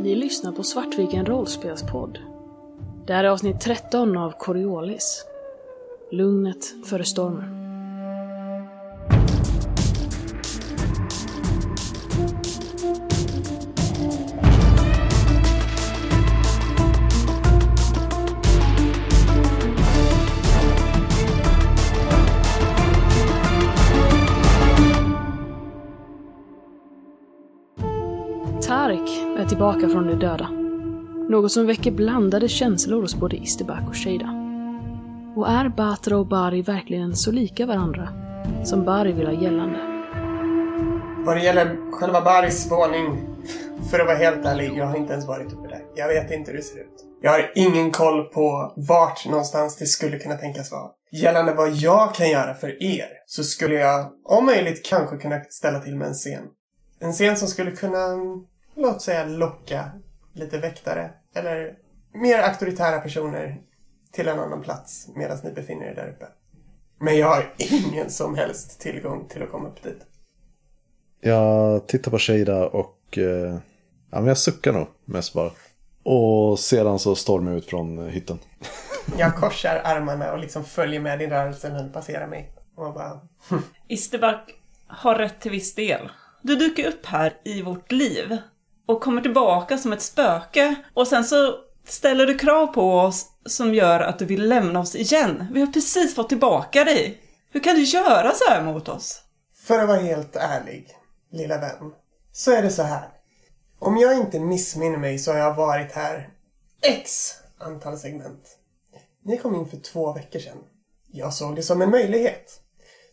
Ni lyssnar på Svartviken rollspelspodd. Det här är avsnitt 13 av Coriolis. Lugnet före stormen. Tillbaka från de döda. Något som väcker blandade känslor hos både Isterback och Shada. Och är Batra och Bari verkligen så lika varandra som Bari vill ha gällande? Vad det gäller själva Baris våning, för att vara helt ärlig, jag har inte ens varit uppe där. Jag vet inte hur det ser ut. Jag har ingen koll på vart någonstans det skulle kunna tänkas vara. Gällande vad jag kan göra för er, så skulle jag om möjligt kanske kunna ställa till med en scen. En scen som skulle kunna, låt säga, locka lite väktare eller mer auktoritära personer till en annan plats medan ni befinner er där uppe. Men jag har ingen som helst tillgång till att komma upp dit. Jag tittar på Shada och eh, ja, men jag suckar nog mest bara. Och sedan så stormar jag ut från hytten. Jag korsar armarna och liksom följer med din rörelse när du passerar mig. Och bara... Isterback har rätt till viss del. Du dyker upp här i vårt liv och kommer tillbaka som ett spöke och sen så ställer du krav på oss som gör att du vill lämna oss igen. Vi har precis fått tillbaka dig. Hur kan du göra så här mot oss? För att vara helt ärlig, lilla vän, så är det så här. Om jag inte missminner mig så har jag varit här X antal segment. Ni kom in för två veckor sedan. Jag såg det som en möjlighet.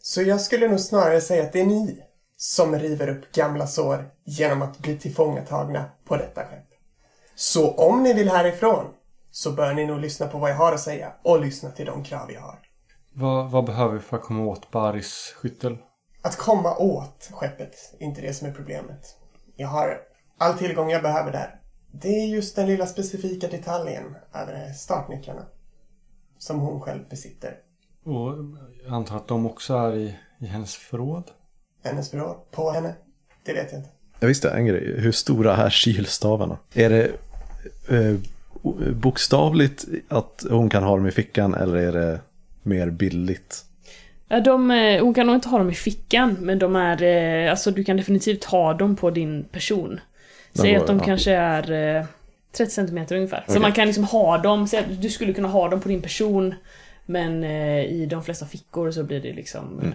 Så jag skulle nog snarare säga att det är ni som river upp gamla sår genom att bli tillfångatagna på detta skepp. Så om ni vill härifrån så bör ni nog lyssna på vad jag har att säga och lyssna till de krav jag har. Vad, vad behöver vi för att komma åt Baris skyttel? Att komma åt skeppet är inte det som är problemet. Jag har all tillgång jag behöver där. Det är just den lilla specifika detaljen över startnycklarna som hon själv besitter. Och jag antar att de också är i, i hennes förråd? Hennes förråd, på henne, det vet jag inte. Jag visste en grej. Hur stora är kylstavarna? Är det eh, bokstavligt att hon kan ha dem i fickan eller är det mer billigt? Ja, de, eh, hon kan nog inte ha dem i fickan, men de är... eh, Alltså du kan definitivt ha dem på din person. Säg att de ja. kanske är eh, 30 cm ungefär. Så Okej. man kan liksom ha dem, säg att du skulle kunna ha dem på din person. Men eh, i de flesta fickor så blir det liksom Mm. eh,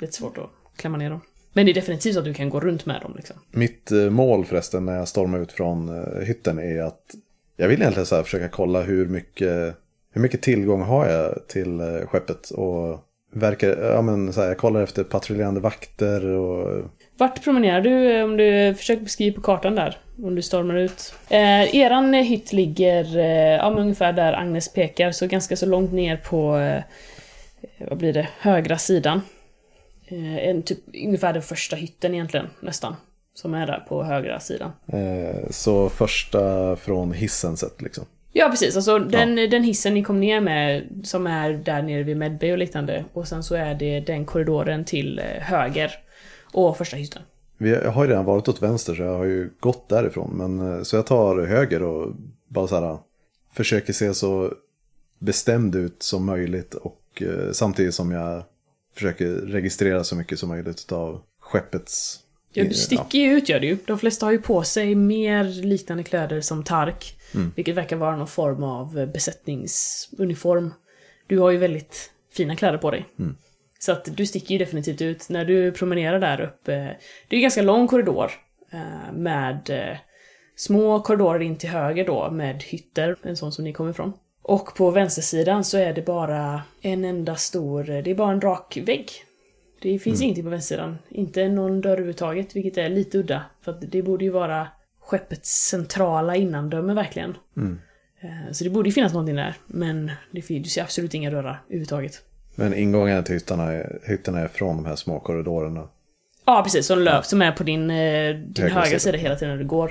lite svårt att klämma ner dem. Men det är definitivt så att du kan gå runt med dem liksom. Mitt eh, mål förresten när jag stormar ut från eh, hytten är att jag vill egentligen så försöka kolla hur mycket, hur mycket tillgång har jag till eh, skeppet och verkar, ja men så här, jag kollar efter patrullerande vakter och Vart promenerar du om du försöker beskriva på kartan där? Om du stormar ut. Eh, eran hytt ligger eh, ja, ungefär där Agnes pekar, så ganska så långt ner på, eh, vad blir det, högra sidan. Eh, en, typ, ungefär den första hytten egentligen, nästan. Som är där på högra sidan. eh, så första från hissen sett liksom. Ja precis, alltså den, den hissen ni kom ner med som är där nere vid Medbay och liknande. Och sen så är det den korridoren till eh, höger. Och första hytten. Vi jag har ju redan varit åt vänster så jag har ju gått därifrån. Men, så jag tar höger och bara så här försöker se så bestämd ut som möjligt. Och samtidigt som jag försöker registrera så mycket som möjligt av skeppets... Ja, du sticker ju ut gör du ju. De flesta har ju på sig mer liknande kläder som Tark. Vilket verkar vara någon form av eh, besättningsuniform. Du har ju väldigt fina kläder på dig. Så att du sticker ju definitivt ut. När du promenerar där uppe, det är en ganska lång korridor. eh, Med eh, små korridorer in till höger då, med hytter, en sån som ni kommer ifrån. Och på vänstersidan så är det bara en enda stor, det är bara en rak vägg. Det finns ingenting på vänstersidan. Inte någon dörr överhuvudtaget, vilket är lite udda. För att det borde ju vara skeppets centrala innandöme verkligen. Eh, Så det borde ju finnas någonting där. Men det fin- du ser absolut inga dörrar överhuvudtaget. Men ingången till hyttarna är, hyttarna är från de här små korridorerna. Ja, precis. Som löp som är på din, eh, din Högra högra sida hela tiden när du går.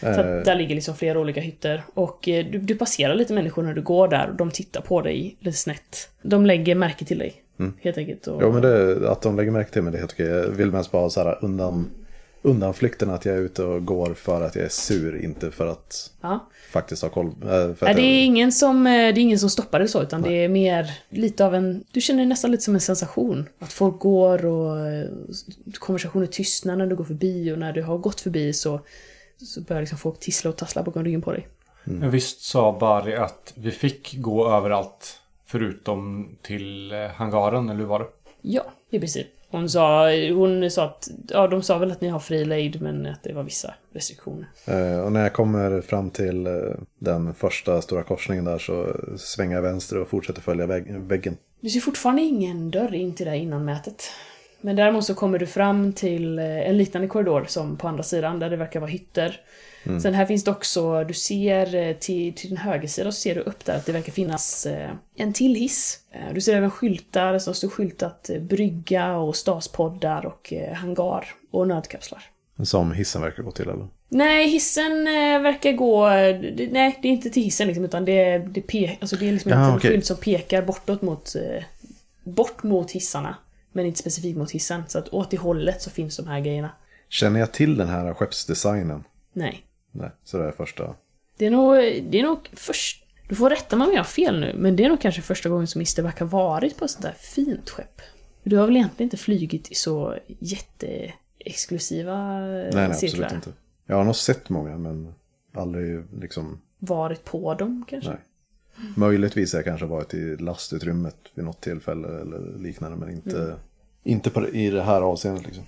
Så att där ligger liksom flera olika hytter. Och eh, du, du passerar lite människor när du går där och de tittar på dig lite snett. De lägger märke till dig. Helt enkelt. Och, Jo men det, att de lägger märke till mig det är helt okej. Jag vill mest bara så här undan, undanflykten att jag är ute och går för att jag är sur, inte för att Ja. faktiskt ha koll. äh, Nej, det är jag, ingen som, eh, det är ingen som stoppar det så, utan det är mer lite av en... Du känner det nästan lite som en sensation. Att folk går och eh, konversationer tystnar när du går förbi och när du har gått förbi så, så börjar liksom folk tissla och tassla bakom ryggen på dig. Men visst sa Barry att vi fick gå överallt förutom till eh, hangaren, eller hur var det? Ja, i princip. Hon sa, hon sa att, ja de sa väl att ni har fri lejd men att det var vissa restriktioner. eh, och när jag kommer fram till eh, den första stora korsningen där så svänger jag vänster och fortsätter följa väg, väggen. Du ser fortfarande ingen dörr in till det här innanmätet. Men däremot så kommer du fram till eh, en liknande korridor som på andra sidan där det verkar vara hytter. Sen här finns det också, du ser eh, till, till din högersida så ser du upp där att det verkar finnas eh, en till hiss. Du ser även skyltar som står skyltat brygga och staspoddar och hangar och nödkapslar. Som hissen verkar gå till eller? Nej, hissen verkar gå... Nej, det är inte till hissen liksom, utan det är, det pe, alltså det är liksom Ja, en okej. skylt som pekar bortåt mot... Bort mot hissarna. Men inte specifikt mot hissen. Så att åt det hållet så finns de här grejerna. Känner jag till den här skeppsdesignen? Nej. Nej, så det är första. Det är nog, det är nog först... Du får rätta mig om jag har fel nu, men det är nog kanske första gången som Mr. Back har varit på ett sånt där fint skepp. Du har väl egentligen inte flugit i så jätteexklusiva Nej, nej, cirklar? absolut inte. Jag har nog sett många, men aldrig liksom... Varit på dem kanske? Nej. Möjligtvis har jag kanske varit i lastutrymmet vid något tillfälle eller liknande, men inte, inte på, i det här avseendet liksom.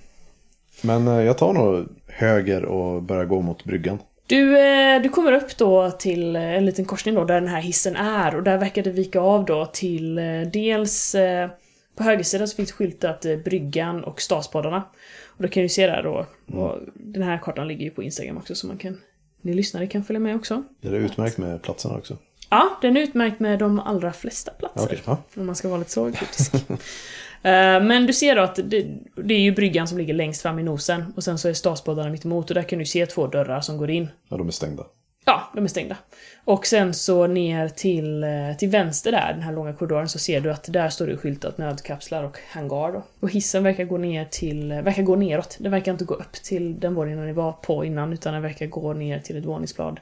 Men eh, jag tar nog höger och börjar gå mot bryggan. Du, eh, du kommer upp då till eh, en liten korsning då där den här hissen är och där verkar det vika av då till dels på högersidan så finns skyltat bryggan och staspoddarna. Och då kan du se där då, och den här kartan ligger ju på Instagram också så man kan, ni lyssnare kan följa med också. Är det utmärkt med platserna också? Ja, den är utmärkt med de allra flesta platser. Okej, ja. Om man ska vara lite så kritisk. Eh, Men du ser då att det, det är ju bryggan som ligger längst fram i nosen och sen så är stadsbådarna mitt emot och där kan du se två dörrar som går in. Ja, de är stängda. Ja, de är stängda. Och sen så ner till, eh, till vänster där, den här långa korridoren, så ser du att där står det skyltat nödkapslar och hangar då. Och hissen verkar gå ner till, eh, verkar gå neråt. Den verkar inte gå upp till den våningen ni var på innan, utan den verkar gå ner till ett våningsblad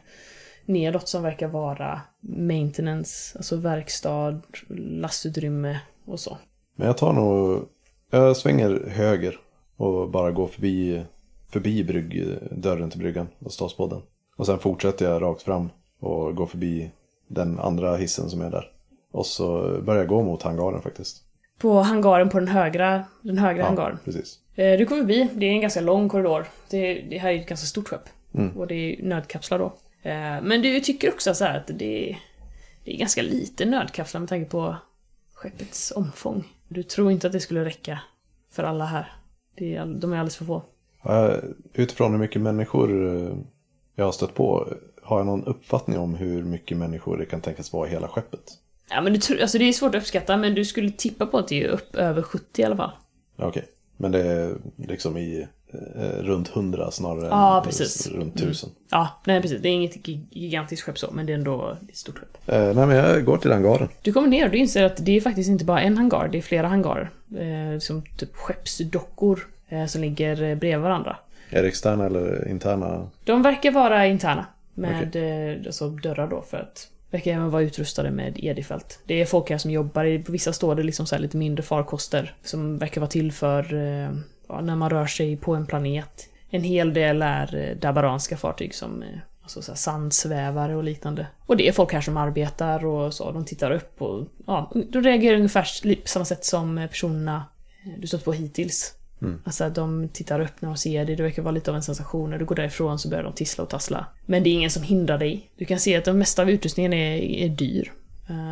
nedåt som verkar vara maintenance, alltså verkstad, lastutrymme och så. Men jag tar nog... Jag svänger höger och bara går förbi, förbi brygg, dörren till bryggan och stadsbåden. Och sen fortsätter jag rakt fram och går förbi den andra hissen som är där. Och så börjar jag gå mot hangaren faktiskt. På hangaren på den högra, den högra hangaren. precis. Eh, Du kommer förbi, det är en ganska lång korridor. Det, det här är ett ganska stort skepp. Och det är nödkapslar då. Eh, Men du tycker också så här att det, det är ganska lite nödkapslar med tanke på skeppets omfång. Du tror inte att det skulle räcka för alla här. Det är, de är alldeles för få. Utifrån hur mycket människor eh, jag har stött på, har jag någon uppfattning om hur mycket människor det kan tänkas vara i hela skeppet? Ja men du tror, alltså det är svårt att uppskatta men du skulle tippa på att det är upp över 70 i alla fall. Okej, men det är liksom i runt hundra snarare Ja, än precis. runt tusen. Ja, nej precis. Det är inget gi- gigantiskt skepp så, men det är ändå ett stort skepp. Eh, nej, men jag går till hangaren. Du kommer ner och du inser att det är faktiskt inte bara en hangar, det är flera hangarer. Eh, som typ skeppsdockor eh, som ligger eh, bredvid varandra. Är det externa eller interna? De verkar vara interna. Med eh, alltså dörrar då för att verkar även vara utrustade med edifält. Det är folk här som jobbar, i- på vissa står det liksom så lite mindre farkoster som verkar vara till för eh, ja, när man rör sig på en planet. En hel del är eh, dabaranska fartyg som eh, alltså så sandsvävare och liknande. Och det är folk här som arbetar och så, de tittar upp och ja, de reagerar ungefär på samma sätt som eh, personerna du stött på hittills. Alltså att de tittar upp när de ser dig, det verkar vara lite av en sensation. När du går därifrån så börjar de tissla och tassla. Men det är ingen som hindrar dig. Du kan se att de mesta av utrustningen är, är dyr.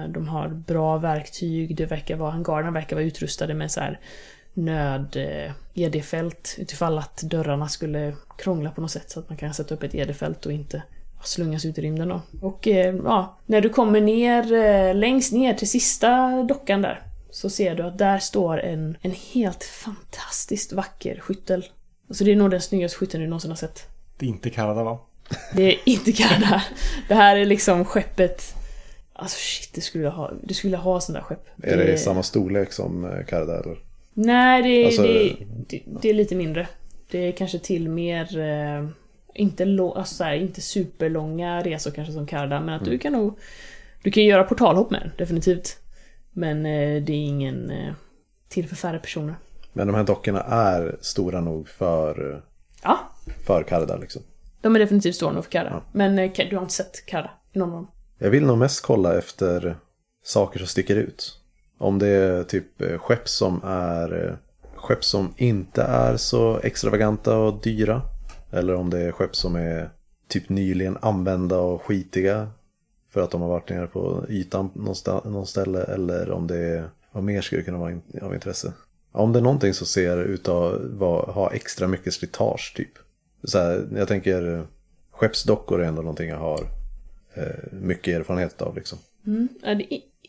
De har bra verktyg, det verkar vara, hangarerna verkar vara utrustade med så här nöd eh, ED-fält utifall att dörrarna skulle krångla på något sätt så att man kan sätta upp ett ED-fält och inte slungas ut i rymden då. Och eh, ja, när du kommer ner, eh, längst ner till sista dockan där så ser du att där står en, en helt fantastiskt vacker skyttel. Alltså det är nog den snyggaste skytteln du någonsin har sett. Det är inte Kanada va? Det är inte Kanada. Det här är liksom skeppet... Alltså shit, det skulle jag ha. Du skulle ha sån där skepp. Är det i samma storlek som Karda eller? Nej, det, Alltså- det, det, det är lite mindre. Det är kanske till mer, eh, inte, lo- alltså så här, inte superlånga resor kanske som Karda, men att du kan nog, du kan göra portalhopp med den, definitivt. Men eh, det är ingen eh, till för färre personer. Men de här dockorna är stora nog för, Ja, för Karda liksom. de är definitivt stora nog för Karda. Men eh, du har inte sett Karda i någon av dem? Jag vill nog mest kolla efter saker som sticker ut. Om det är typ eh, skepp som är eh, skepp som inte är så extravaganta och dyra. Eller om det är skepp som är typ nyligen använda och skitiga. För att de har varit nere på ytan någonstans, någon ställe. Eller om det är, vad mer skulle kunna vara av intresse? Om det är någonting som ser ut att ha extra mycket slitage typ. Så här, jag tänker eh, skeppsdockor är ändå någonting jag har eh, mycket erfarenhet av liksom. Mm.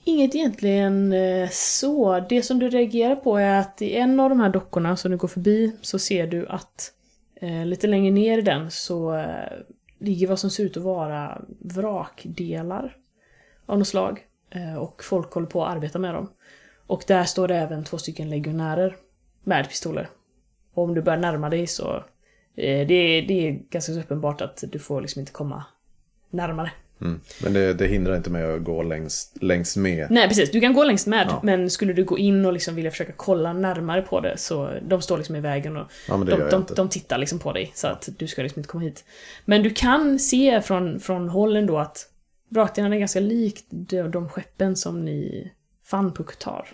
Inget egentligen eh, så. Det som du reagerar på är att i en av de här dockorna som du går förbi så ser du att eh, lite längre ner i den så eh, ligger vad som ser ut att vara vrakdelar av något slag. Eh, och folk håller på att arbeta med dem. Och där står det även två stycken legionärer med pistoler. Och om du börjar närma dig så eh, det, är, det är ganska uppenbart att du får liksom inte komma närmare. Mm. Men det, det hindrar inte mig att gå längs, längs med. Nej precis, du kan gå längst med. Ja. Men skulle du gå in och liksom vilja försöka kolla närmare på det så de står liksom i vägen och Ja, de, de, de tittar liksom på dig så att du ska liksom inte komma hit. Men du kan se från, från hållen då att vrakdelarna är ganska likt de, de skeppen som ni fann på Qatar.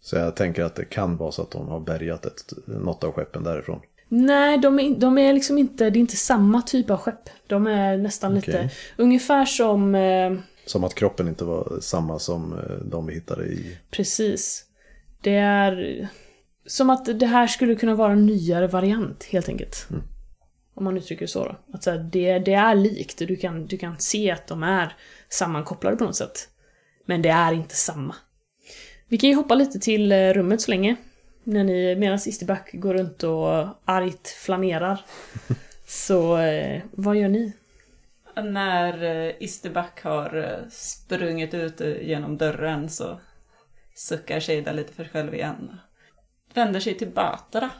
Så jag tänker att det kan vara så att de har bärgat ett, något av skeppen därifrån. Nej, de är, de är liksom inte, det är inte samma typ av skepp. De är nästan lite, Okej. ungefär som, eh, Som att kroppen inte var samma som eh, de vi hittade i... precis. Det är som att det här skulle kunna vara en nyare variant helt enkelt. Om man uttrycker det så då. Att så här, det, det är likt, du kan, du kan se att de är sammankopplade på något sätt. Men det är inte samma. Vi kan ju hoppa lite till eh, rummet så länge. När ni, medan Isterback går runt och argt flanerar. så eh, vad gör ni? När eh, Isterback har eh, sprungit ut eh, genom dörren så suckar Shada lite för sig själv igen. Vänder sig till Batara.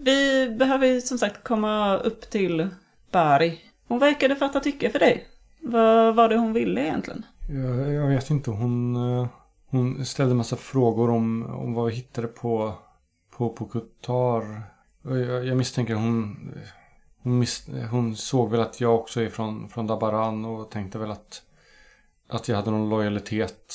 Vi behöver ju som sagt komma upp till Bari. Hon verkade fatta tycke för dig. Vad var det hon ville egentligen? Jag, jag vet inte. Hon, eh, hon ställde massa frågor om, om vad vi hittade på, på, på Qatar. Jag, jag misstänker hon, hon, mis, hon såg väl att jag också är från, från Dabaran och tänkte väl att, att jag hade någon lojalitet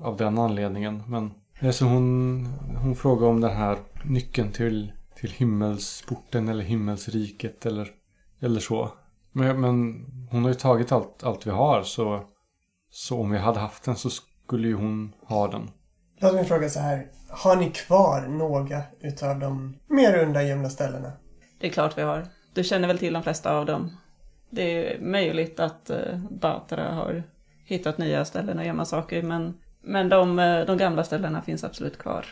av den anledningen. Men alltså hon, hon frågade om den här nyckeln till, till himmelsporten eller himmelsriket eller, eller så. Men, men hon har ju tagit allt, allt vi har så så om vi hade haft den så skulle ju hon ha den. Låt mig fråga så här. Har ni kvar några utav de mer undangömda ställena? Det är klart vi har. Du känner väl till de flesta av dem. Det är möjligt att eh, Batara har hittat nya ställen att gömma saker men, men de, eh, de gamla ställena finns absolut kvar.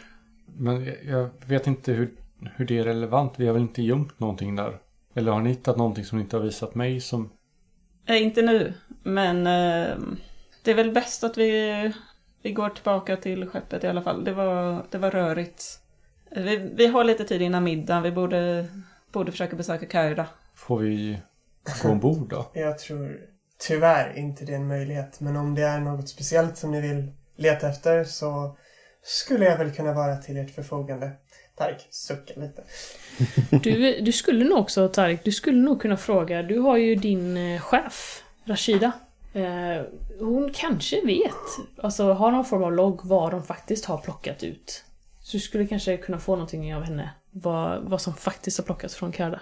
Men jag, vet inte hur, hur det är relevant. Vi har väl inte gömt någonting där? Eller har ni hittat någonting som ni inte har visat mig som... Eh, inte nu, men eh, det är väl bäst att vi, vi går tillbaka till skeppet i alla fall. Det var, det var rörigt. Vi, vi har lite tid innan middagen. Vi borde, borde försöka besöka Kaira. Får vi gå ombord då? Jag tror tyvärr inte det är en möjlighet. Men om det är något speciellt som ni vill leta efter så skulle jag väl kunna vara till ert förfogande. Tark suckar lite. Du, du skulle nog också, Tarik, du skulle nog kunna fråga, du har ju din eh, chef, Rashida. Eh, hon kanske vet, alltså har någon form av logg vad de faktiskt har plockat ut. Så du skulle kanske kunna få någonting av henne, vad, vad som faktiskt har plockats från Karda.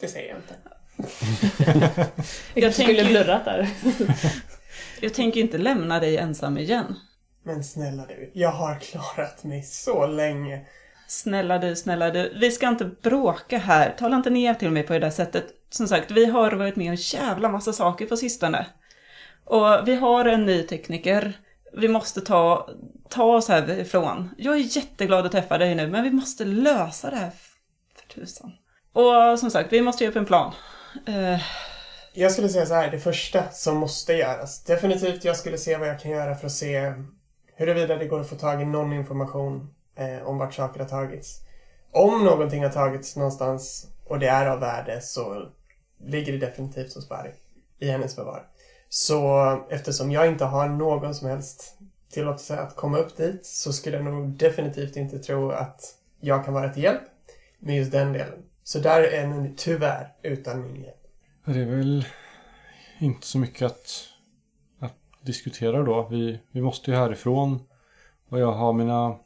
Det säger jag inte. Jag, Jag skulle tänker- blurrat där. Jag tänker inte lämna dig ensam igen. Men snälla du, jag har klarat mig så länge. Snälla du, snälla du. Vi ska inte bråka här. Tala inte ner till mig på det där sättet. Som sagt, vi har varit med om en jävla massa saker på sistone. Och vi har en ny tekniker. Vi måste ta, ta oss härifrån. Jag är jätteglad att träffa dig nu, men vi måste lösa det här för tusan. Och som sagt, vi måste ge upp en plan. Uh... Jag skulle säga så här, det första som måste göras. Definitivt, jag skulle se vad jag kan göra för att se huruvida det går att få tag i någon information eh, om vart saker har tagits. Om någonting har tagits någonstans och det är av värde så ligger det definitivt hos Barry i hennes förvar. Så eftersom jag inte har någon som helst tillåtelse att komma upp dit så skulle jag nog definitivt inte tro att jag kan vara till hjälp med just den delen. Så där är ni tyvärr utan min hjälp. Det är väl inte så mycket att, att diskutera då. Vi, vi måste ju härifrån. Och jag har mina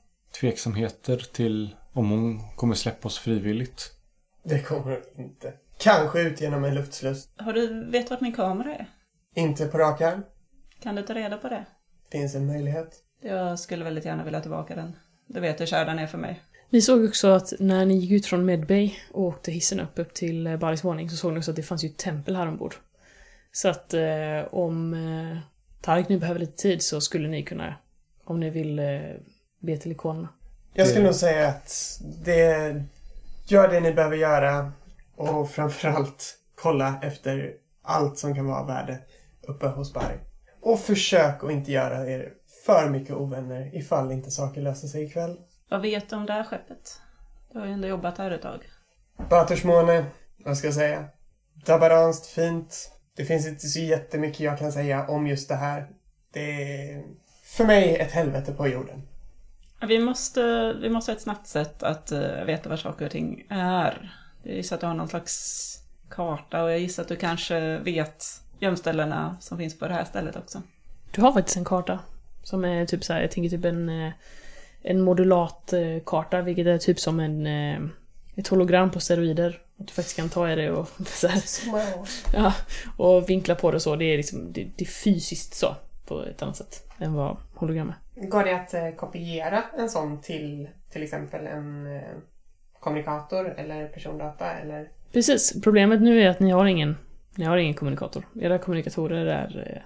tveksamheter till om hon kommer släppa oss frivilligt. Det kommer hon inte. Kanske ut genom en luftsluss. Har du, vet vart min kamera är? Inte på rak arm. Kan du ta reda på det? Finns en möjlighet. Jag skulle väldigt gärna vilja ha tillbaka den. Du vet hur kär den är för mig. Ni såg också att när ni gick ut från Medbay och åkte hissen upp, upp till eh, Barrys våning så såg ni också att det fanns ju ett tempel här ombord. Så att eh, om eh, Tark nu behöver lite tid så skulle ni kunna, om ni vill, eh, be till ikonerna. Jag skulle Det- nog säga att det... Gör det ni behöver göra och framförallt kolla efter allt som kan vara av värde uppe hos Barry. Och försök att inte göra er för mycket ovänner ifall inte saker löser sig ikväll. Vad vet du om det här skeppet? Du har ju ändå jobbat här ett tag. Batersmåne, vad ska jag säga? Dabaranskt, fint. Det finns inte så jättemycket jag kan säga om just det här. Det är för mig ett helvete på jorden. Vi måste, vi måste ha ett snabbt sätt att eh, veta var saker och ting är. Jag gissar att du har någon slags karta och jag gissar att du kanske vet gömställena som finns på det här stället också. Du har faktiskt en karta. Som är typ så här, jag tänker typ en, eh, en modulat eh, karta, vilket är typ som en, eh, ett hologram på steroider. Att du faktiskt kan ta i det och, så här, ja, och vinkla på det så. Det är liksom, det, det är fysiskt så. På ett annat sätt än vad hologram är. Går det att kopiera en sån till till exempel en kommunikator eller persondata eller? Precis. Problemet nu är att ni har ingen, ni har ingen kommunikator. Era kommunikatorer är, eh,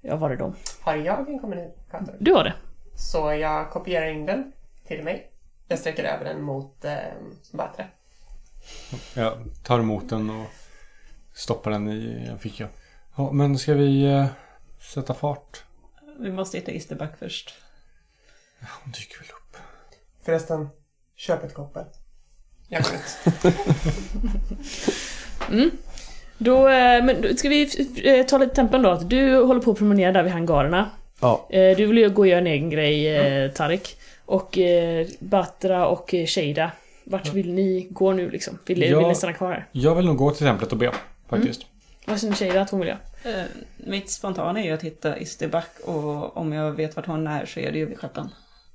ja var är de? Har jag en kommunikator? Du har det. Så jag kopierar in den till mig. Jag sträcker över den mot eh, Batra. Jag tar emot den och stoppar den i en ficka. Ja, men ska vi eh, sätta fart? Vi måste hitta Isterback först. Hon dyker väl upp. Förresten, köp ett koppel. Jag går ut. Då, eh, men ska vi eh, ta lite tempen då. Att du håller på att promenera där vid hangarerna. Ja, Eh, Du vill ju gå och göra en egen grej, eh, Tarik. Och Batra och Sheida. Vart vill ni gå nu liksom? Vill, Ja. vill ni stanna kvar här? Jag vill nog gå till templet och be, faktiskt. Vad känner Sheida att hon vill göra? Eh, mitt spontana är ju att hitta Isterback och om jag vet vart hon är så är det ju vid skeppen.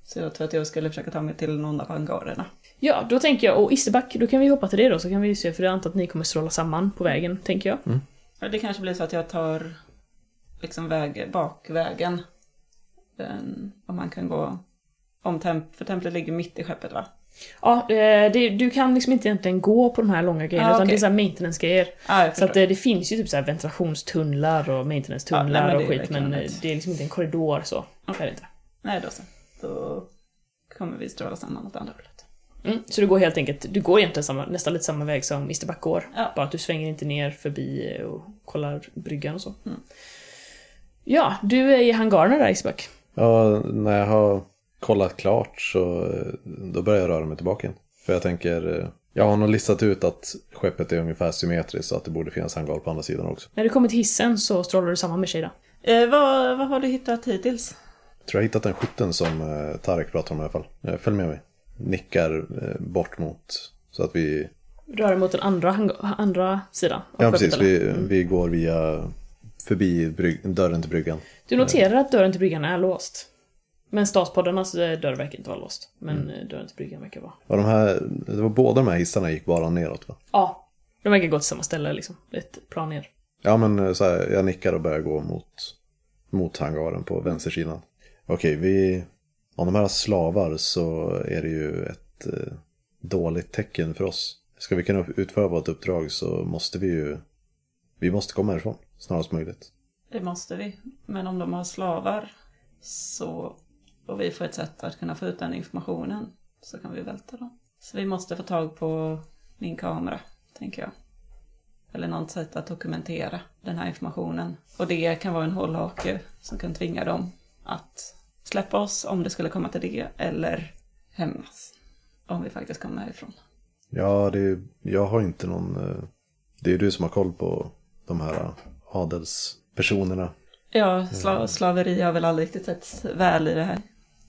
Så jag tror att jag skulle försöka ta mig till någon av hangarerna. Ja, då tänker jag, och Isterback, då kan vi hoppa till det då, så kan vi se, för jag antar att ni kommer stråla samman på vägen, tänker jag. Ja, Det kanske blir så att jag tar liksom väg, bakvägen. Den, om man kan gå om temp, för templet ligger mitt i skeppet va? Ja, eh, det, du kan liksom inte egentligen gå på de här långa grejerna, Ah, utan okej. det är såhär maintenance-grejer. Jag Så att det, det finns ju typ så här ventilationstunnlar och maintenance-tunnlar det och skit, men eh, det är liksom inte en korridor så. Är det inte. Nej då så. Då kommer vi stråla samman åt andra hållet. Mm, så du går helt enkelt, du går egentligen samma, nästan lite samma väg som Mr Back går. Ja. Bara att du svänger inte ner förbi och kollar bryggan och så. Mm. Ja, du är i hangarerna där Isback. ja, när jag har kollat klart så eh, då börjar jag röra mig tillbaka igen. För jag tänker, eh, jag har nog listat ut att skeppet är ungefär symmetriskt så att det borde finnas hangar på andra sidan också. När du kommer till hissen så strålar du samman med Shada. Eh, vad, vad har du hittat hittills? Jag tror jag har hittat den skytten som eh, Tarek pratar om i alla fall. Eh, Följ med mig. Nickar eh, bort mot, så att vi Rör mot den andra, andra sidan. Ja, precis. Vi, vi går via förbi brygg, dörren till bryggan. Du noterar att dörren till bryggan är låst. Men staspoddarnas eh, dörr verkar inte vara låst. Men Mm. eh, dörren till bryggan verkar vara. Och de här, det var båda de här hissarna gick bara neråt va? Ja, de verkar gå till samma ställe liksom. Ett plan ner. Ja men så här, jag nickar och börjar gå mot, mot hangaren på vänstersidan. Okej, vi... Om de här slavar så är det ju ett eh, dåligt tecken för oss. Ska vi kunna utföra vårt uppdrag så måste vi ju... Vi måste komma härifrån snarast möjligt. Det måste vi. Men om de har slavar så och vi får ett sätt att kunna få ut den informationen så kan vi välta dem. Så vi måste få tag på min kamera, tänker jag. Eller något sätt att dokumentera den här informationen. Och det kan vara en hållhake som kan tvinga dem att släppa oss om det skulle komma till det, eller hämnas om vi faktiskt kommer härifrån. Ja, det är, jag har inte någon... eh, Det är du som har koll på de här eh, adelspersonerna. Ja, sla slaveri har väl aldrig riktigt sett väl i det här,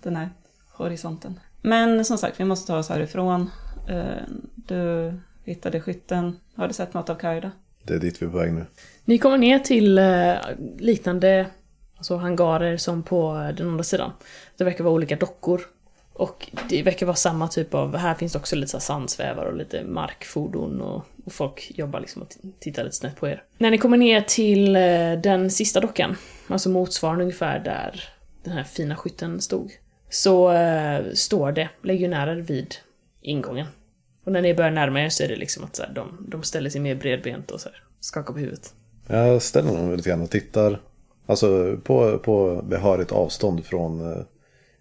den här horisonten. Men som sagt, vi måste ta oss härifrån. Eh, Du hittade skytten. Har du sett något av Kaida? Det är dit vi är på väg nu. Ni kommer ner till eh, liknande alltså hangarer som på den andra sidan. Det verkar vara olika dockor. Och det verkar vara samma typ av, här finns det också lite så sandsvävar och lite markfordon och, och folk jobbar liksom och tittar lite snett på er. När ni kommer ner till eh, den sista dockan, alltså motsvarande ungefär där den här fina skytten stod, så äh, står det legionärer vid ingången. Och när ni börjar närma er så är det liksom att så här, de, de ställer sig mer bredbent och så här, skakar på huvudet. Jag ställer mig lite grann och tittar. Alltså på, på behörigt avstånd från, eh,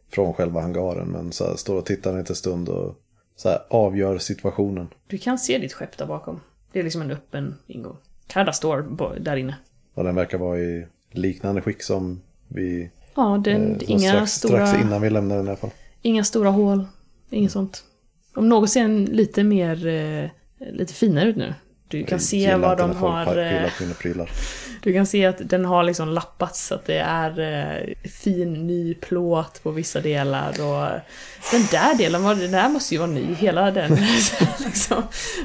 från själva hangaren. Men så här, står och tittar en liten stund och så här, avgör situationen. Du kan se ditt skepp där bakom. Det är liksom en öppen ingång. Kada står där inne. Och den verkar vara i liknande skick som vi... Ja, det eh, inga, strax, stora, strax innan vi lämnade den i alla fall. inga stora hål. Inget sånt. Om något ser den lite mer, eh, lite finare ut nu. Du kan Jag se vad de har... pillar eh, mina prylar. Du kan se att den har liksom lappats så att det är eh, fin ny plåt på vissa delar och den där delen, var, den där måste ju vara ny, hela den. liksom.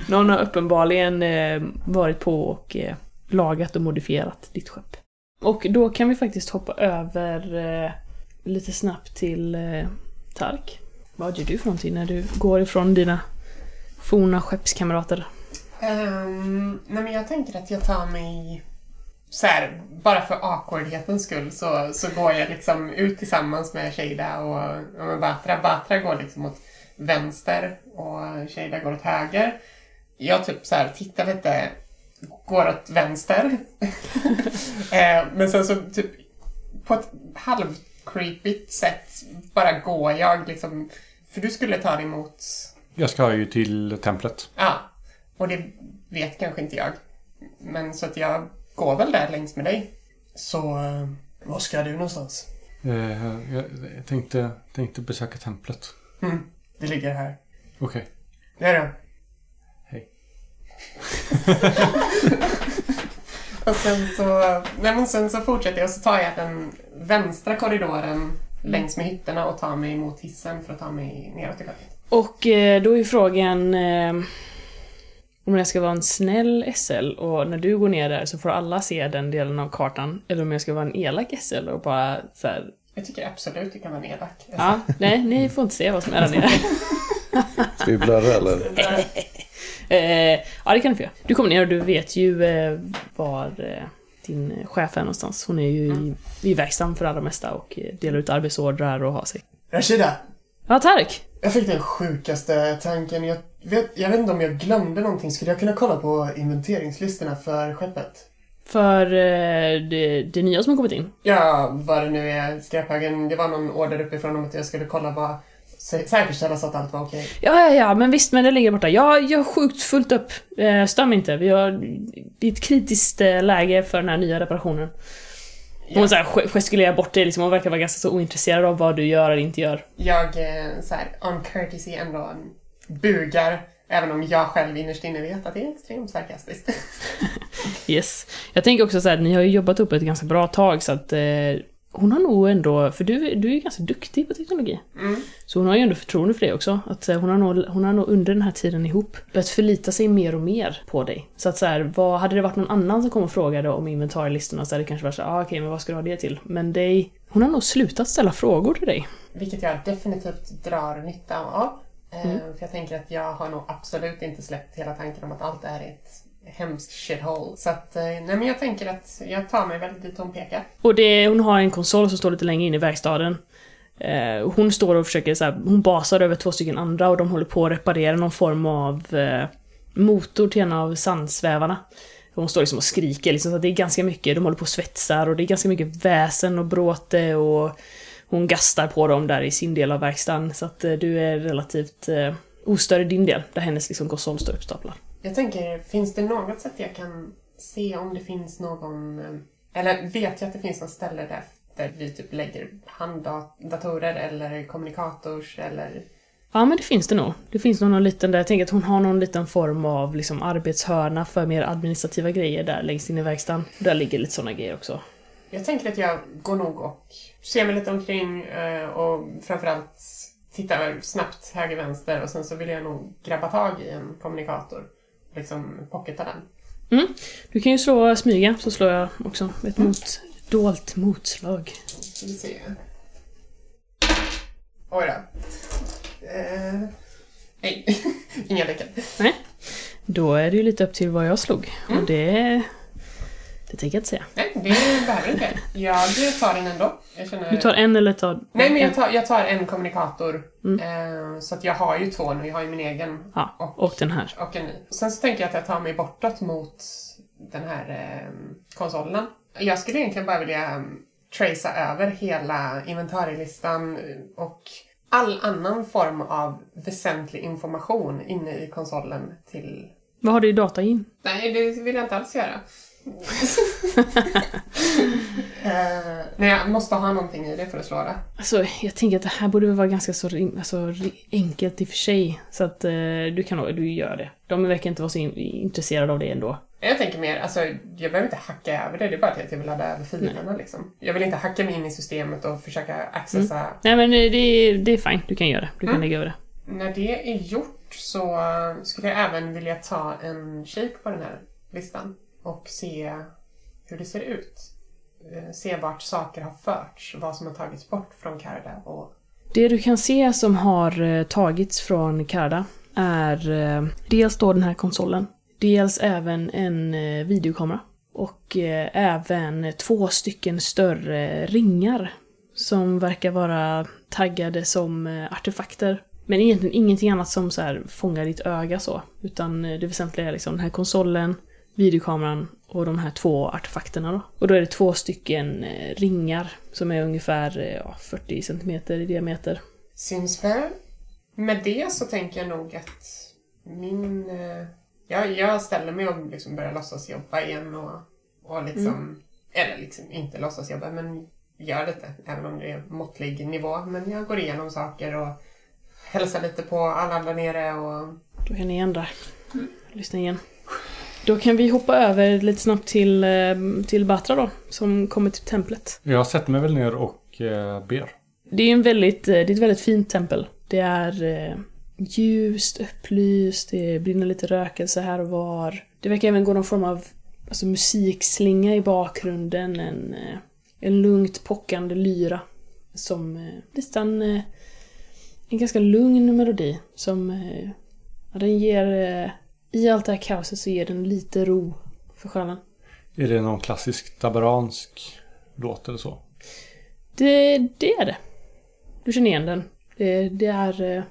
Någon har uppenbarligen eh, varit på och eh, lagat och modifierat ditt skepp. Och då kan vi faktiskt hoppa över eh, lite snabbt till eh, Tark. Vad gör du för någonting när du går ifrån dina forna skeppskamrater? Um, nej men jag tänker att jag tar mig... Så här, bara för awkwardhetens skull så, så går jag liksom ut tillsammans med Shada och, och med Batra. Batra går liksom åt vänster och Shada går åt höger. Jag typ så här tittar lite, går åt vänster. Eh, men sen så typ på ett halv-creepigt sätt bara går jag liksom... För du skulle ta dig emot Jag ska ju till templet. Ja, och det vet kanske inte jag. Men så att jag går väl där längs med dig. Så, eh, var ska du någonstans? Eh, jag jag tänkte, tänkte besöka templet. Mm, det ligger här. Okej. Det är det. Hej. Och sen så, nej men sen så fortsätter jag och så tar jag den vänstra korridoren längs med hytterna och tar mig mot hissen för att ta mig neråt i skeppet. Och eh, då är frågan eh, om jag ska vara en snäll SL och när du går ner där så får alla se den delen av kartan. Eller om jag ska vara en elak SL och bara så här, Jag tycker absolut du kan vara elak. ja, nej, ni får inte se vad som är där nere. Ska vi blurra eller? Eh, ja, det kan du få göra. Du kommer ner och du vet ju eh, var eh, din chef är någonstans. Hon är ju i, i verkstaden för det allra mesta och delar ut arbetsordrar och har sig. Rashida! Ja, Tarek! Jag fick den sjukaste tanken. Jag vet, jag vet inte om jag glömde någonting. Skulle jag kunna kolla på inventeringslistorna för skeppet? För eh, det, det nya som har kommit in. Ja, vad det nu är, skräphögen. Det var någon order uppifrån om att jag skulle kolla sä- säkerställa så att allt var okej. Ja, ja, ja, men visst, men det ligger borta. Jag, jag har sjukt fullt upp. Eh, stör mig inte. Vi har det är ett kritiskt eh, läge för den här nya reparationen. Hon Ja. så här, ge- gestikulerar bort det, liksom, hon verkar vara ganska så ointresserad av vad du gör eller inte gör. Jag, eh, så här, on courtesy ändå bugar. Även om jag själv innerst inne vet att det är extremt sarkastiskt. Yes. Jag tänker också så här, ni har ju jobbat upp ett ganska bra tag så att eh, hon har nog ändå, för du, du är ju ganska duktig på teknologi. Mm. Så hon har ju ändå förtroende för dig också. Att eh, hon, har nog, hon har nog under den här tiden ihop börjat förlita sig mer och mer på dig. Så att så här, vad, hade det varit någon annan som kom och frågade om inventarielistorna så hade det kanske varit så här, ah, okej men vad ska du ha det till? Men dig, hon har nog slutat ställa frågor till dig. Vilket jag definitivt drar nytta av. Eh, För jag tänker att jag har nog absolut inte släppt hela tanken om att allt är ett hemskt shithole. Så att, eh, nej men jag tänker att jag tar mig väldigt dit hon pekar. Och det, hon har en konsol som står lite längre in i verkstaden. Eh, hon står och försöker så här, hon basar över två stycken andra och de håller på att reparera någon form av eh, motor till en av sandsvävarna. Hon står liksom och skriker liksom, så det är ganska mycket, de håller på och svetsar och det är ganska mycket väsen och bråte och hon gastar på dem där i sin del av verkstaden. Så att eh, du är relativt eh, ostörd i din del, där hennes liksom konsol står uppstaplad. Jag tänker, finns det något sätt jag kan se om det finns någon... eh, Eller vet jag att det finns något ställe där, där vi typ lägger handdatorer eller kommunikators eller... Ja, men det finns det nog. Det finns nog någon liten där. Jag tänker att hon har någon liten form av liksom arbetshörna för mer administrativa grejer där längst in i verkstaden. Där ligger lite sådana grejer också. Jag tänker att jag går nog och ser mig lite omkring eh, och framförallt tittar snabbt höger vänster och sen så vill jag nog grabba tag i en kommunikator. Liksom pocketa den. Mm. Du kan ju slå smyga, så slår jag också ett mot, dolt motslag. Ska vi se. Oj då. Eh, nej, inga lyckade. Nej. Då är det ju lite upp till vad jag slog. Och det... Det tänker jag inte säga. Nej, det behöver inte. Jag tar den ändå. Jag känner... Du tar en eller tar... Nej, men jag tar, jag tar en kommunikator. Eh, så att jag har ju två nu. Jag har ju min egen Ja, och, och den här. och en ny. Sen så tänker jag att jag tar mig bortåt mot den här eh, konsolen. Jag skulle egentligen bara vilja um, tracea över hela inventarielistan och all annan form av väsentlig information inne i konsolen till... Vad har du i data in? Nej, det vill jag inte alls göra. eh, nej, jag måste ha någonting i det för att slå det. Alltså, jag tänker att det här borde vara ganska så alltså, enkelt i och för sig. Så att eh, du kan nog, du gör det. De verkar inte vara så in, intresserade av det ändå. Jag tänker mer, alltså jag behöver inte hacka över det, det är bara att jag vill ladda över filerna liksom. Jag vill inte hacka mig in i systemet och försöka accessa. Nej men eh, det är, det är fine, du kan göra det. Du kan Mm. lägga över det. När det är gjort så eh, skulle jag även vilja ta en kik på den här listan och se hur det ser ut. Eh, se vart saker har förts, vad som har tagits bort från Karda och Det du kan se som har eh, tagits från Karda är eh, dels då den här konsolen. Dels även en videokamera. Och även två stycken större ringar. Som verkar vara taggade som artefakter. Men egentligen ingenting annat som så här fångar ditt öga så. Utan det väsentliga är liksom den här konsolen, videokameran och de här två artefakterna då. Och då är det två stycken eh, ringar som är ungefär eh, ja, 40 cm i diameter. Syns fair. Med det så tänker jag nog att min... Eh, jag, jag ställer mig och liksom börjar låtsas jobba igen och, och liksom... Eller liksom inte låtsas jobba, men gör lite. Även om det är måttlig nivå. Men jag går igenom saker och hälsar lite på alla andra nere och... Då kan ni ändra. Lyssna igen. Då kan vi hoppa över lite snabbt till, eh, till Batra då, som kommer till templet. Jag sätter mig väl ner och eh, ber. Det är en väldigt, eh, det är ett väldigt fint tempel. Det är eh, ljust, upplyst, det brinner lite rökelse här och var. Det verkar även gå någon form av alltså, musikslinga i bakgrunden, en, en lugnt pockande lyra. Som eh, nästan en ganska lugn melodi som ja, den ger, i allt det här kaoset så ger den lite ro för själen. Är det någon klassisk tabaransk låt eller så? Det, det är det. Du känner igen den. Det, det är... eh,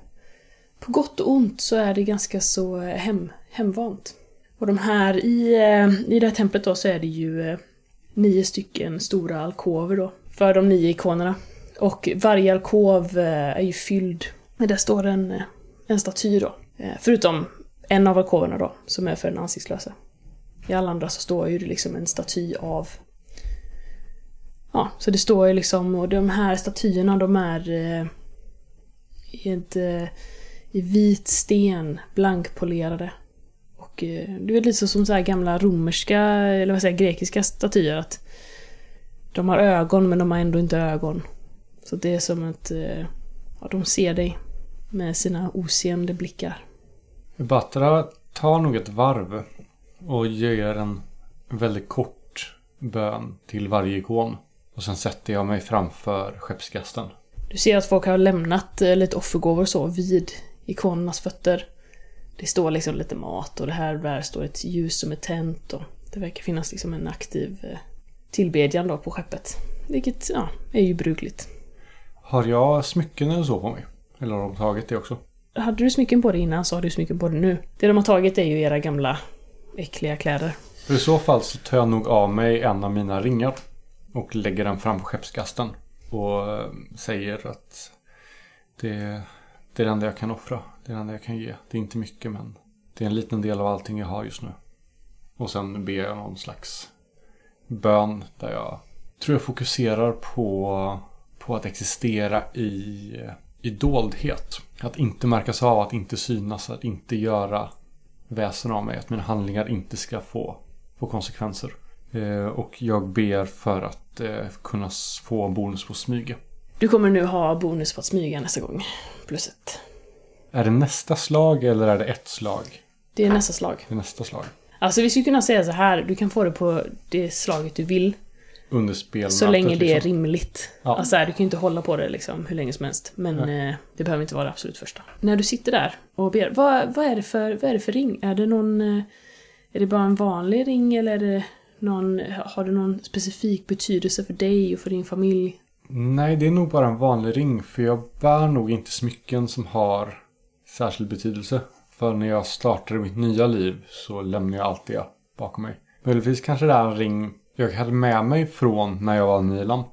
På gott och ont så är det ganska så eh, hem, hemvant. Och de här, i, eh, i det här templet då så är det ju nio stycken stora alkover då. För de nio ikonerna. Och varje alkov är ju fylld. Där står en, en staty då. Förutom en av alkoverna då, som är för den ansiktslösa. I alla andra så står ju det liksom en staty av Ja, så det står ju liksom, och de här statyerna de är eh, i, ett, eh, i vit sten, blankpolerade. Och eh, det är lite som så här gamla romerska, eller vad säger jag, grekiska statyer att de har ögon men de har ändå inte ögon. Så det är som att eh, ja, de ser dig med sina oseende blickar. Batra tar nog ett varv och gör en väldigt kort bön till varje ikon. Och sen sätter jag mig framför skeppsgasten. Du ser att folk har lämnat eh, lite offergåvor så vid ikonernas fötter. Det står liksom lite mat och det här där står ett ljus som är tänt och det verkar finnas liksom en aktiv eh, tillbedjan då på skeppet. Vilket, ja, är ju brukligt. Har jag smycken eller så på mig? Eller har de tagit det också? Hade du smycken på dig innan så har du smycken på dig nu. Det de har tagit är ju era gamla äckliga kläder. För i så fall så tar jag nog av mig en av mina ringar. Och lägger den framför skeppskasten Och eh, säger att det, det är det enda jag kan offra. Det är det enda jag kan ge. Det är inte mycket men det är en liten del av allting jag har just nu. Och sen ber jag någon slags bön där jag tror jag fokuserar på, på att existera i, eh, i doldhet. Att inte märkas av, att inte synas, att inte göra väsen av mig. Att mina handlingar inte ska få, få konsekvenser. Eh, och jag ber för att eh, kunna få bonus på smyga. Du kommer nu ha bonus på att smyga nästa gång. Plus ett. Är det nästa slag eller är det ett slag? Det är nästa slag. Det är nästa slag. Alltså vi skulle kunna säga så här, du kan få det på det slaget du vill. Under spelmötet. Så länge det är liksom. rimligt. Ja. Alltså här, du kan ju inte hålla på det liksom hur länge som helst. Men eh, det behöver inte vara det absolut första. När du sitter där och ber, vad, vad, är, det för, vad är det för ring? Är det någon... Eh, är det bara en vanlig ring eller är det någon... Har det någon specifik betydelse för dig och för din familj? Nej, det är nog bara en vanlig ring. För jag bär nog inte smycken som har särskild betydelse. För när jag startade mitt nya liv så lämnade jag allt det bakom mig. Möjligtvis kanske det är en ring jag hade med mig från när jag var Nilam.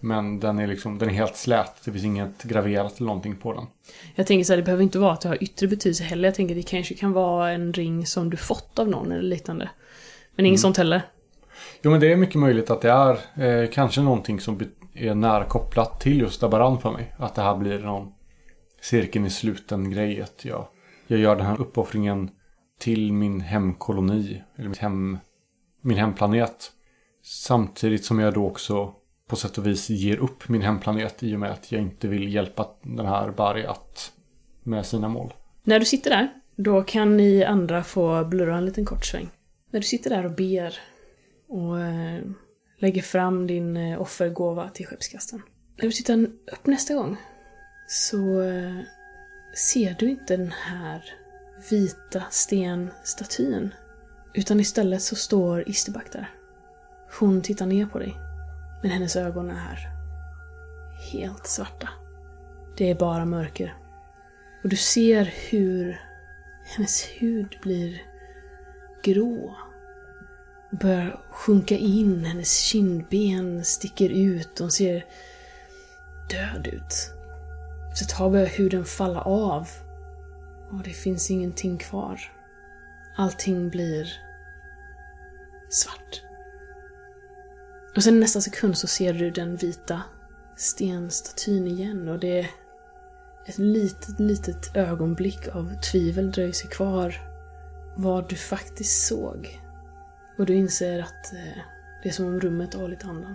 Men den är liksom, den är helt slät. Det finns inget graverat eller någonting på den. Jag tänker så här, det behöver inte vara att det har yttre betydelse heller. Jag tänker det kanske kan vara en ring som du fått av någon eller liknande. Men inget sånt heller. Jo men det är mycket möjligt att det är eh, kanske någonting som är nära kopplat till just Dabaran för mig. Att det här blir någon cirkeln i sluten grej. Att jag, jag gör den här uppoffringen till min hemkoloni. Eller mitt hem, min hemplanet. Samtidigt som jag då också på sätt och vis ger upp min hemplanet i och med att jag inte vill hjälpa den här Bari att med sina mål. När du sitter där, då kan ni andra få blurra en liten kort sväng. När du sitter där och ber och eh, lägger fram din eh, offergåva till skeppskasten. När du tittar upp nästa gång så eh, ser du inte den här vita stenstatyn. Utan istället så står Isterback där. Hon tittar ner på dig. Men hennes ögon är helt svarta. Det är bara mörker. Och du ser hur hennes hud blir grå. Och börjar sjunka in, hennes kindben sticker ut, hon ser död ut. Efter ett tag börjar huden falla av. Och det finns ingenting kvar. Allting blir svart. Och sen nästa sekund så ser du den vita stenstatyn igen och det är ett litet, litet ögonblick av tvivel dröjer sig kvar vad du faktiskt såg. Och du inser att eh, det är som om rummet har hållit andan.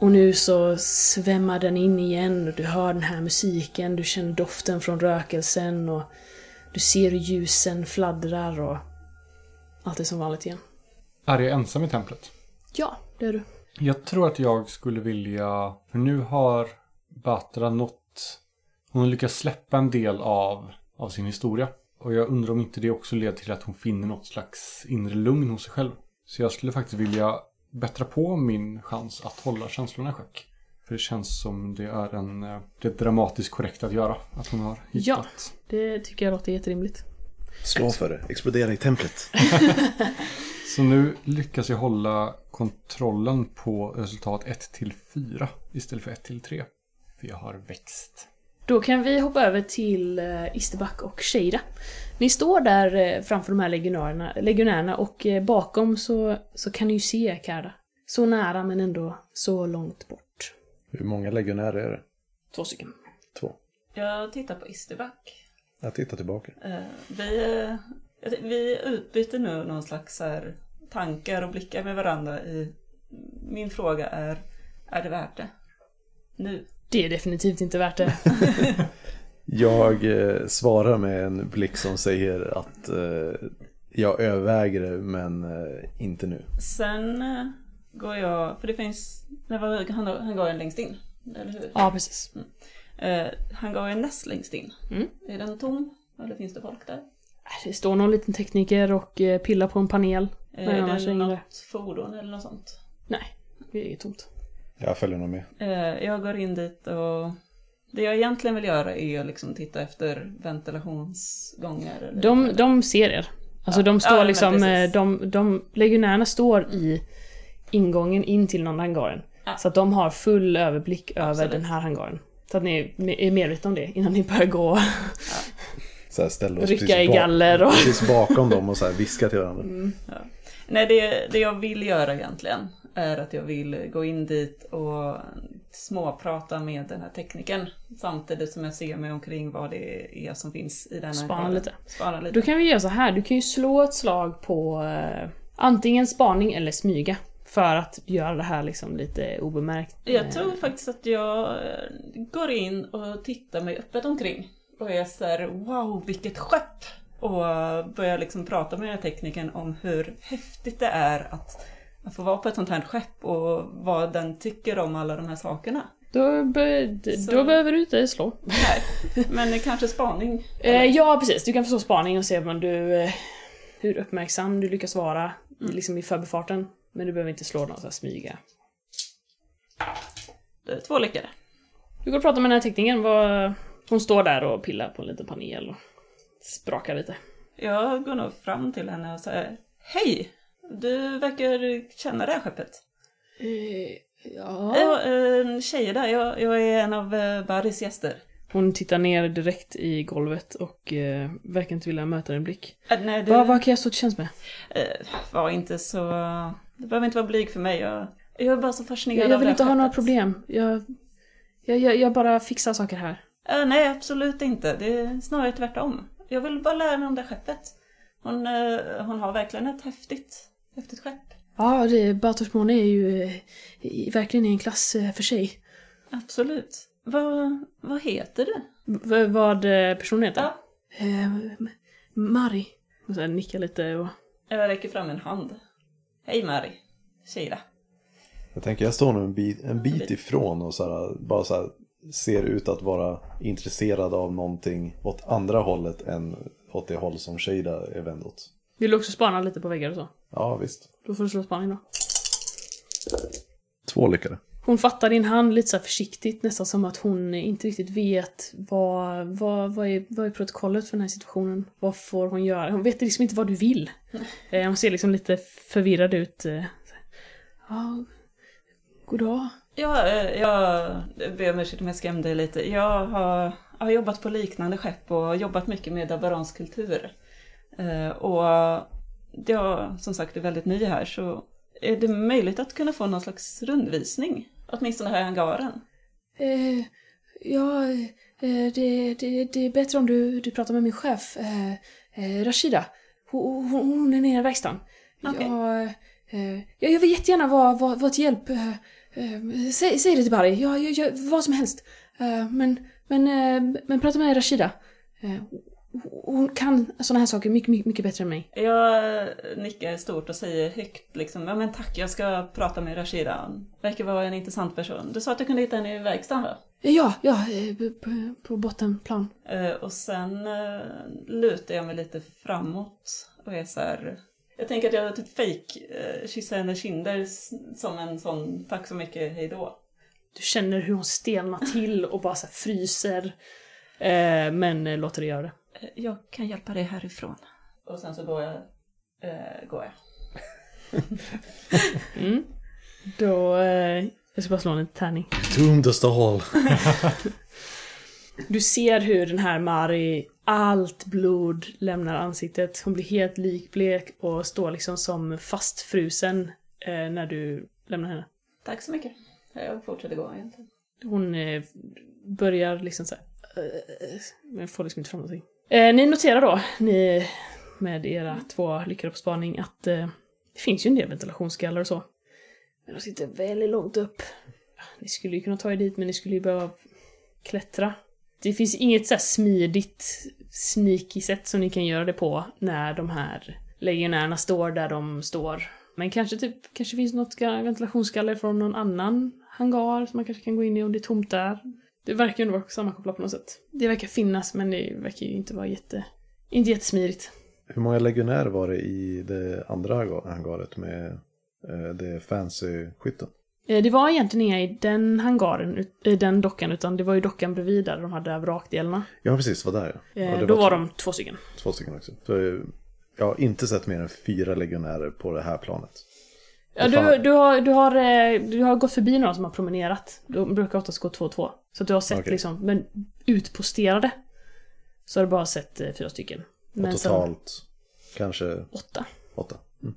Och nu så svämmar den in igen och du hör den här musiken, du känner doften från rökelsen och du ser hur ljusen fladdrar och allt är som vanligt igen. Är jag ensam i templet? Ja, det är du. Jag tror att jag skulle vilja... För nu har Batra nått... Hon har lyckats släppa en del av, av sin historia. Och jag undrar om inte det också leder till att hon finner något slags inre lugn hos sig själv. Så jag skulle faktiskt vilja bättra på min chans att hålla känslorna i schack. För det känns som det är en... eh, Det är dramatiskt korrekt att göra. Att hon har hittat... Ja. Det tycker jag låter jätterimligt. Slå för det. Explodera i templet. Så nu lyckas jag hålla kontrollen på resultat 1 till 4 istället för 1 till 3. För jag har växt. Då kan vi hoppa över till eh, Isterback och Sheida. Ni står där eh, framför de här legionärerna, legionärerna och eh, bakom så, så kan ni ju se Karda. Så nära men ändå så långt bort. Hur många legionärer är det? Två stycken. Två. Jag tittar på Isterback. Jag tittar tillbaka. Vi, vi utbyter nu någon slags här, tankar och blickar med varandra i... Min fråga är, är det värt det? Nu? Det är definitivt inte värt det. Jag eh, svarar med en blick som säger att eh, jag överväger det men eh, inte nu. Sen eh, går jag, för det finns, det var han, han går en längst in, eller hur? ja, precis. Eh, han går en näst längst in. Mm. Är den tom? Eller finns det folk där? Det står någon liten tekniker och eh, pillar på en panel. Eh, Nej, är det något fordon eller något sånt? Nej, det är tomt. Jag följer nog med. Eh, jag går in dit och det jag egentligen vill göra är att liksom titta efter ventilationsgångar. Eller De, de ser er. Alltså Ja. de står Ja, liksom, de, de, legionärerna står i ingången in till någon hangaren. Ja. Så att de har full överblick över Absolut. den här hangaren. Så att ni är medvetna om det innan ni börjar gå Så här ställer oss rycka precis i galler och... Precis bakom dem och så här viska till varandra. Nej, det, det jag vill göra egentligen är att jag vill gå in dit och småprata med den här teknikern samtidigt som jag ser mig omkring vad det är som finns i denna Spana kåren. lite. Spana lite. Då kan vi göra så här, du kan ju slå ett slag på eh, antingen spaning eller smyga. För att göra det här liksom lite obemärkt. Jag tror faktiskt att jag eh, går in och tittar mig öppet omkring. Och jag säger wow vilket skepp! Och börjar liksom prata med den här teknikern om hur häftigt det är att, att få vara på ett sånt här skepp och vad den tycker om alla de här sakerna. Då, be, Så- då behöver du inte slå. Nej, men kanske spaning. Eh, ja, precis. Du kan få slå spaning och se om du, eh, hur uppmärksam du lyckas vara i, liksom i förbifarten. Men du behöver inte slå någon så här smyga. Det är Två lyckade. Du går och pratar med den här teknikern. Vad, hon står där och pillar på en liten panel och sprakar lite. Jag går nog fram till henne och säger Hej! Du verkar känna det här skeppet. Eh, ja. Ja, eh, tjejer där, jag, jag är en av eh, Barrys gäster. Hon tittar ner direkt i golvet och eh, verkar inte vilja möta din blick. Äh, nej, du, Vad, vad kan jag stå till tjänst med? eh, var inte så... Du behöver inte vara blyg för mig. Jag, jag är bara så fascinerad Jag, jag av vill det inte här ha några problem. Jag, jag, jag, jag bara fixar saker här. Eh, nej, absolut inte. Det är snarare tvärtom. Jag vill bara lära mig om det skeppet. Hon, eh, hon har verkligen ett häftigt, häftigt skepp. Ja, det, Batorsmåne är ju eh, i- verkligen i en klass eh, för sig. Absolut. Vad, vad heter du? V- vad eh, personen heter? Ja. Eh, M- Mari. Och så här nickar lite och... Jag räcker fram en hand. Hej Mari. Tjej Jag tänker jag står nu en bit, en bit ifrån och så här, bara så här, ser ut att vara intresserad av någonting åt andra hållet än åt det håll som Shada är vänd åt. Vill du också spana lite på väggar och så? Ja, visst. Då får du slå spaning då. Två lyckade. Hon fattar din hand lite så här försiktigt, nästan som att hon inte riktigt vet vad, vad, vad, är, vad är protokollet för den här situationen. Vad får hon göra? Hon vet liksom inte vad du vill. Eh, Hon ser liksom lite förvirrad ut. eh, så här, Ja, eh, jag ber om ursäkt om jag skrämde dig lite. Jag har, har jobbat på liknande skepp och jobbat mycket med dabaransk kultur. Eh, Och jag som sagt är väldigt ny här så är det möjligt att kunna få någon slags rundvisning? Åtminstone här i hangaren. Eh, ja, eh, det, det, det är bättre om du, du pratar med min chef, eh, Rashida. Hon, hon, hon är nere i verkstaden. Okej. Jag, eh, jag, jag vill jättegärna vara, vara, vara till hjälp. Eh, eh, säg, säg det till Barry, jag, jag, jag, vad som helst. Eh, men, men, eh, men prata med Rashida. Hon kan sådana här saker mycket, mycket, mycket bättre än mig. Jag nickar stort och säger högt liksom, ja men tack, jag ska prata med Rashida. Hon verkar vara en intressant person. Du sa att du kunde hitta henne i verkstaden va? Ja, ja, eh, på, bottenplan. Och sen eh, lutar jag mig lite framåt och är så här. Jag tänker att jag typ fake eh, kysser hennes kinder som en sån tack så mycket, hej då. Du känner hur hon stelnar till och bara så här fryser. Eh, men eh, låter det göra det. Eh, jag kan hjälpa dig härifrån. Och sen så går jag. Eh, går jag. Mm. Då... Eh, jag ska bara slå en tärning. Doom the stall. Du ser hur den här Mari, allt blod lämnar ansiktet. Hon blir helt likblek och står liksom som fastfrusen eh, när du lämnar henne. Tack så mycket. Jag fortsätter gå egentligen. Hon eh, börjar liksom så här, eh, men får liksom inte fram någonting. Eh, ni noterar då, ni med era två lyckade på spaning, att eh, det finns ju en del ventilationsgallar och så. Men de sitter väldigt långt upp. Ni skulle ju kunna ta er dit, men ni skulle ju behöva klättra. Det finns inget så smidigt, sneaky sätt som ni kan göra det på när de här legionärerna står där de står. Men kanske typ, kanske finns något ventilationsgaller från någon annan hangar som man kanske kan gå in i om det är tomt där. Det verkar ju ändå vara sammankopplat på något sätt. Det verkar finnas, men det verkar ju inte vara jätte... Inte jättesmidigt. Hur många legionärer var det i det andra hangaret med eh, det fancy skytten? Det var egentligen inga i den hangaren, i den dockan, utan det var ju dockan bredvid där de hade vrakdelarna. Ja, precis, det var där ja. Eh, Och det Då var de två stycken. Två stycken också. Så eh, jag har inte sett mer än fyra legionärer på det här planet. Ja, du, du, har, du, har, eh, du har gått förbi några som har promenerat. De brukar oftast gå två och två. Så att du har sett Okej. liksom, men utposterade. Så har du bara sett eh, fyra stycken. Men och sen totalt kanske åtta. åtta. Mm.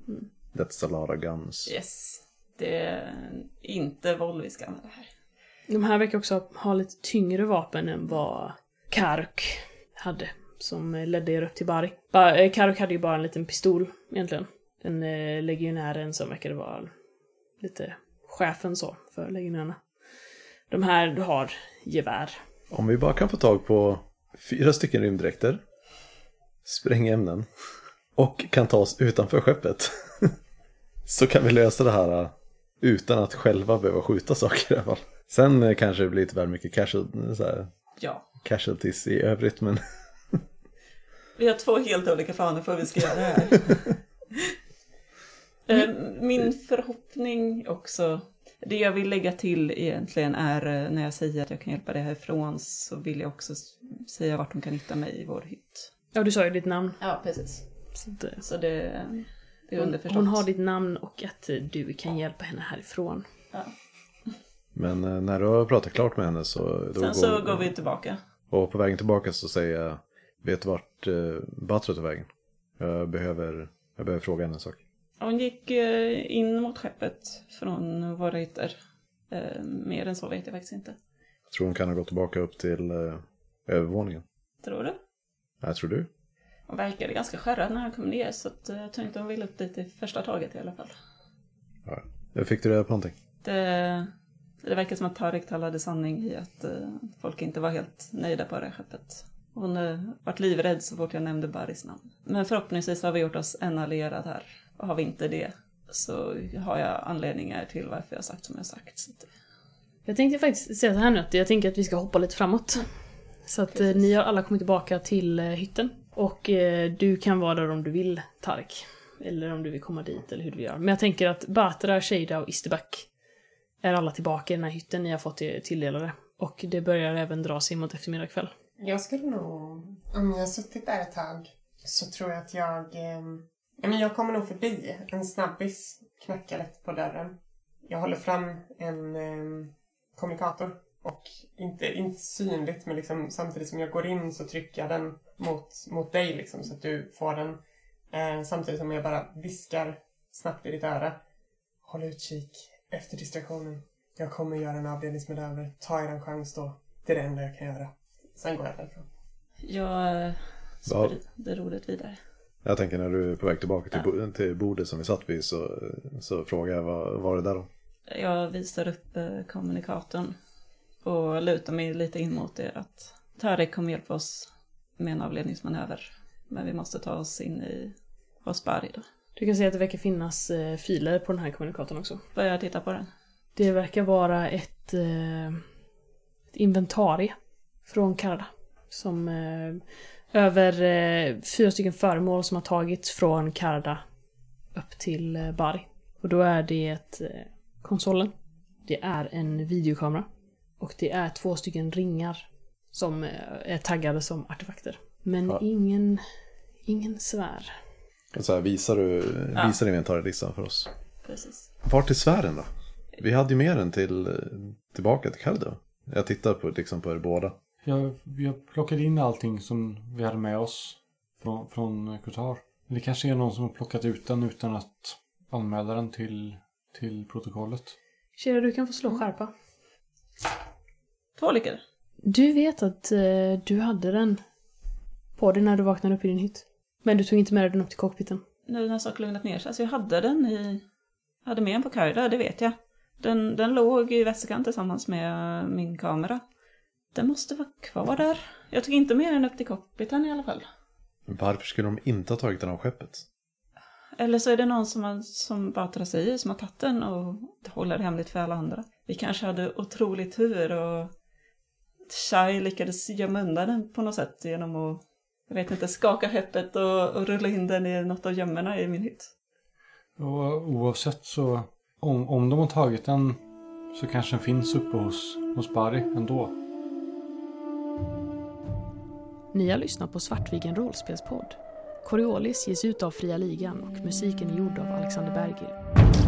That's a lot of guns. Yes. Det är inte Volvo vi ska använda här. De här verkar också ha lite tyngre vapen än vad Karuk hade. Som eh, ledde er upp till Bari. Ba- eh, Karuk hade ju bara en liten pistol egentligen. Den eh, legionären som verkade vara lite chefen så för legionärerna. De här har gevär. Om vi bara kan få tag på fyra stycken rymddräkter, sprängämnen och kan ta oss utanför skeppet. Så kan vi lösa det här uh, utan att själva behöva skjuta saker i alla fall. Sen uh, kanske det blir lite väl mycket casual, så här, Ja. casualties i övrigt men Vi har två helt olika planer för hur vi ska göra det här. Eh, Min förhoppning också, det jag vill lägga till egentligen är eh, när jag säger att jag kan hjälpa dig härifrån så vill jag också säga vart de kan hitta mig i vår hytt. Ja, du sa ju ditt namn. Ja, precis. Så eh, Så det, det är hon, underförstått. hon har ditt namn och att eh, du kan hjälpa henne härifrån. ja. Men uh, när du har pratat klart med henne så... Då Sen så går vi tillbaka. Och på vägen tillbaka så säger jag, vet du vart uh, Batra tog vägen? Jag behöver, jag behöver fråga henne en sak. Hon gick eh, in mot skeppet från våra hytter. Eh, Mer än så vet jag faktiskt inte. Jag tror hon kan ha gått tillbaka upp till övervåningen. Tror du? Jag tror du? Hon verkade ganska skärrad när han kom ner så att, eh, jag tänkte hon ville upp dit i första taget i alla fall. Ja. Jag fick du reda på någonting? Det, det verkar som att Tarek talade sanning i att eh, folk inte var helt nöjda på det här skeppet. Hon eh, vart livrädd så fort jag nämnde Baris namn. Men förhoppningsvis har vi gjort oss en allierad här. Och har vi inte det så har jag anledningar till varför jag har sagt som jag har sagt. Så att, Jag tänkte faktiskt säga så här nu att jag tänker att vi ska hoppa lite framåt. Så att eh, ni har alla kommit tillbaka till hytten. Och eh, du kan vara där om du vill, Tark. Eller om du vill komma dit, eller hur du vill göra. Men jag tänker att Batra, Shada och Isterback är alla tillbaka i den här hytten ni har fått er tilldelade. Och det börjar även dra sig mot eftermiddag kväll. Jag skulle nog, om jag har suttit där ett tag, så tror jag att jag... Eh, men jag kommer nog förbi en snabbis, knackar lätt på dörren. Jag håller fram en eh, kommunikator. Och inte, inte synligt, men liksom, samtidigt som jag går in så trycker jag den mot, mot dig liksom, så att du får den. Eh, samtidigt som jag bara viskar snabbt i ditt öra. Håll utkik efter distraktionen. Jag kommer göra en avledningsmanöver. Ta er en chans då. Det är det enda jag kan göra. Sen går jag därifrån. jag Ja. sprider ordet vidare. Jag tänker när du är på väg tillbaka till, bo- till bordet som vi satt vid så, så frågar jag vad var det där då? Jag visar upp eh, kommunikatorn och lutar mig lite in mot er att Tarek kommer hjälpa oss med en avledningsmanöver. Men vi måste ta oss in i Rosbari då. Du kan se att det verkar finnas eh, filer på den här kommunikatorn också. Börjar jag titta på den? Det verkar vara ett, eh, ett inventarie från Karda. Som eh, över eh, fyra stycken föremål som har tagits från Karda upp till eh, Bari. Och då är det eh, konsolen. Det är en videokamera. Och det är två stycken ringar som eh, är taggade som artefakter. Men Ja. ingen, ingen svär. Så här, visar du Ja. visar inventarielistan för oss? Precis. Vart är sfären då? Vi hade ju med den till, tillbaka till Kardo. Jag tittar på, liksom på er båda. Jag, jag plockade in allting som vi hade med oss från, från Qatar. Det kanske är någon som har plockat ut den utan att anmäla den till, till protokollet. Kira, du kan få slå skärpa. Två lyckade. Du vet att eh, du hade den på dig när du vaknade upp i din hytt. Men du tog inte med dig den upp till cockpiten. Nu när saker lugnat ner sig. Alltså jag hade den i... Jag hade med den på Kaida, det vet jag. Den, den låg i väskan tillsammans med min kamera. Den måste vara kvar där. Jag tog inte med den upp till cockpiten i alla fall. Varför skulle de inte ha tagit den av skeppet? Eller så är det någon som, har, som Batra säger som har tagit den och håller det hemligt för alla andra. Vi kanske hade otrolig tur och Shai lyckades gömma undan den på något sätt genom att, jag vet inte, skaka skeppet och, och rulla in den i något av gömmorna i min hytt. Och oavsett så, om, om de har tagit den så kanske den finns uppe hos, hos Barry ändå. Ni har lyssnat på Svartviken rollspelspodd. Coriolis ges ut av Fria Ligan och musiken är gjord av Alexander Bergil.